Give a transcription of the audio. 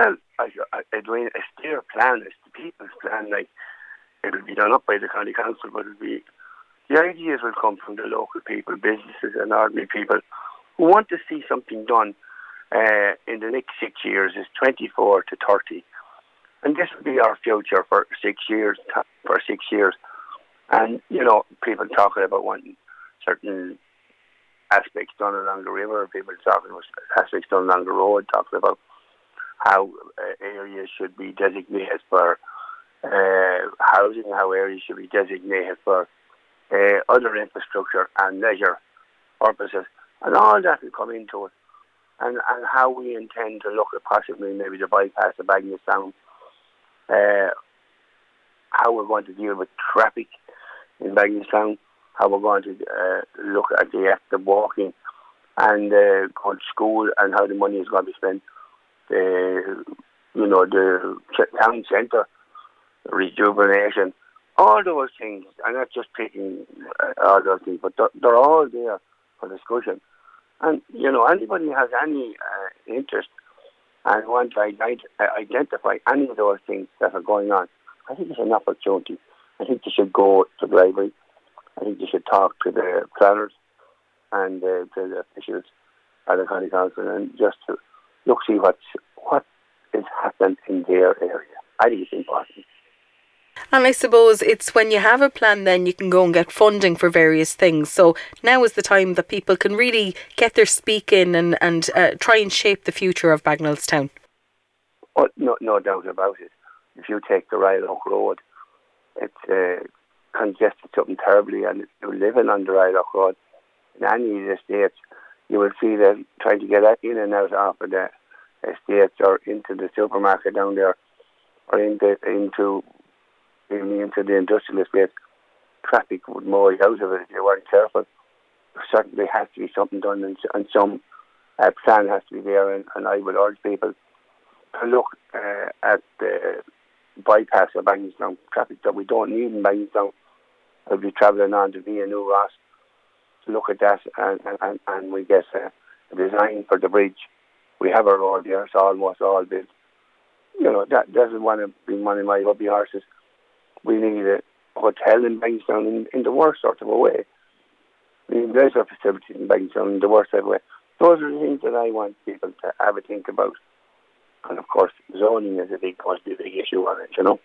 Well, I, Edwina, it's their plan, it's the people's plan. Like it'll be done up by the county council, but it'll be the ideas will come from the local people, businesses, and ordinary people who want to see something done uh, in the next six years. Is twenty four to thirty, and this will be our future for six years. For six years, and you know, people talking about wanting certain aspects done along the river. People talking about aspects done along the road. Talking about how uh, areas should be designated for uh, housing, how areas should be designated for uh, other infrastructure and leisure purposes, and all that will come into it. And, and how we intend to look at possibly maybe the bypass of Bagenalstown, uh, how we're going to deal with traffic in Bagenalstown, how we're going to uh, look at the act of walking and uh, to school and how the money is going to be spent. The, you know, the town centre rejuvenation, all those things. I'm not just picking uh, all those things, but they're, all there for discussion. And you know, anybody has any uh, interest and want to uh, identify any of those things that are going on, I think it's an opportunity. I think they should go to the library. I think they should talk to the planners and uh, to the officials at the county council and just to look see what's what is happening in their area. I think it's important. And I suppose it's when you have a plan, then you can go and get funding for various things. So now is the time that people can really get their speak in and, and uh, try and shape the future of Bagenalstown. Oh, no, no doubt about it. If you take the Royal Oak Road, it's uh, congested something terribly, and if you're living on the Royal Oak Road, in any of the estates, you will see them trying to get in and out of the estates or into the supermarket down there or into into even into the industrial estate, traffic would you out of it if you weren't careful. Certainly has to be something done, and, and some uh, plan has to be there. And, and I would urge people to look uh, at the bypass of Bagenalstown traffic that we don't need in Bagenalstown. I'll be travelling on to New Ross to look at that, and, and, and we get a, a design for the bridge. We have a road there, it's almost all built. You know, that doesn't want to be one of my hobby horses we need a hotel in Bagenalstown in, in the worst sort of a way. We need leisure facilities in Bagenalstown in the worst sort of way. Those are the things that I want people to have a think about. And of course, zoning is a big, be a big issue on it, you know.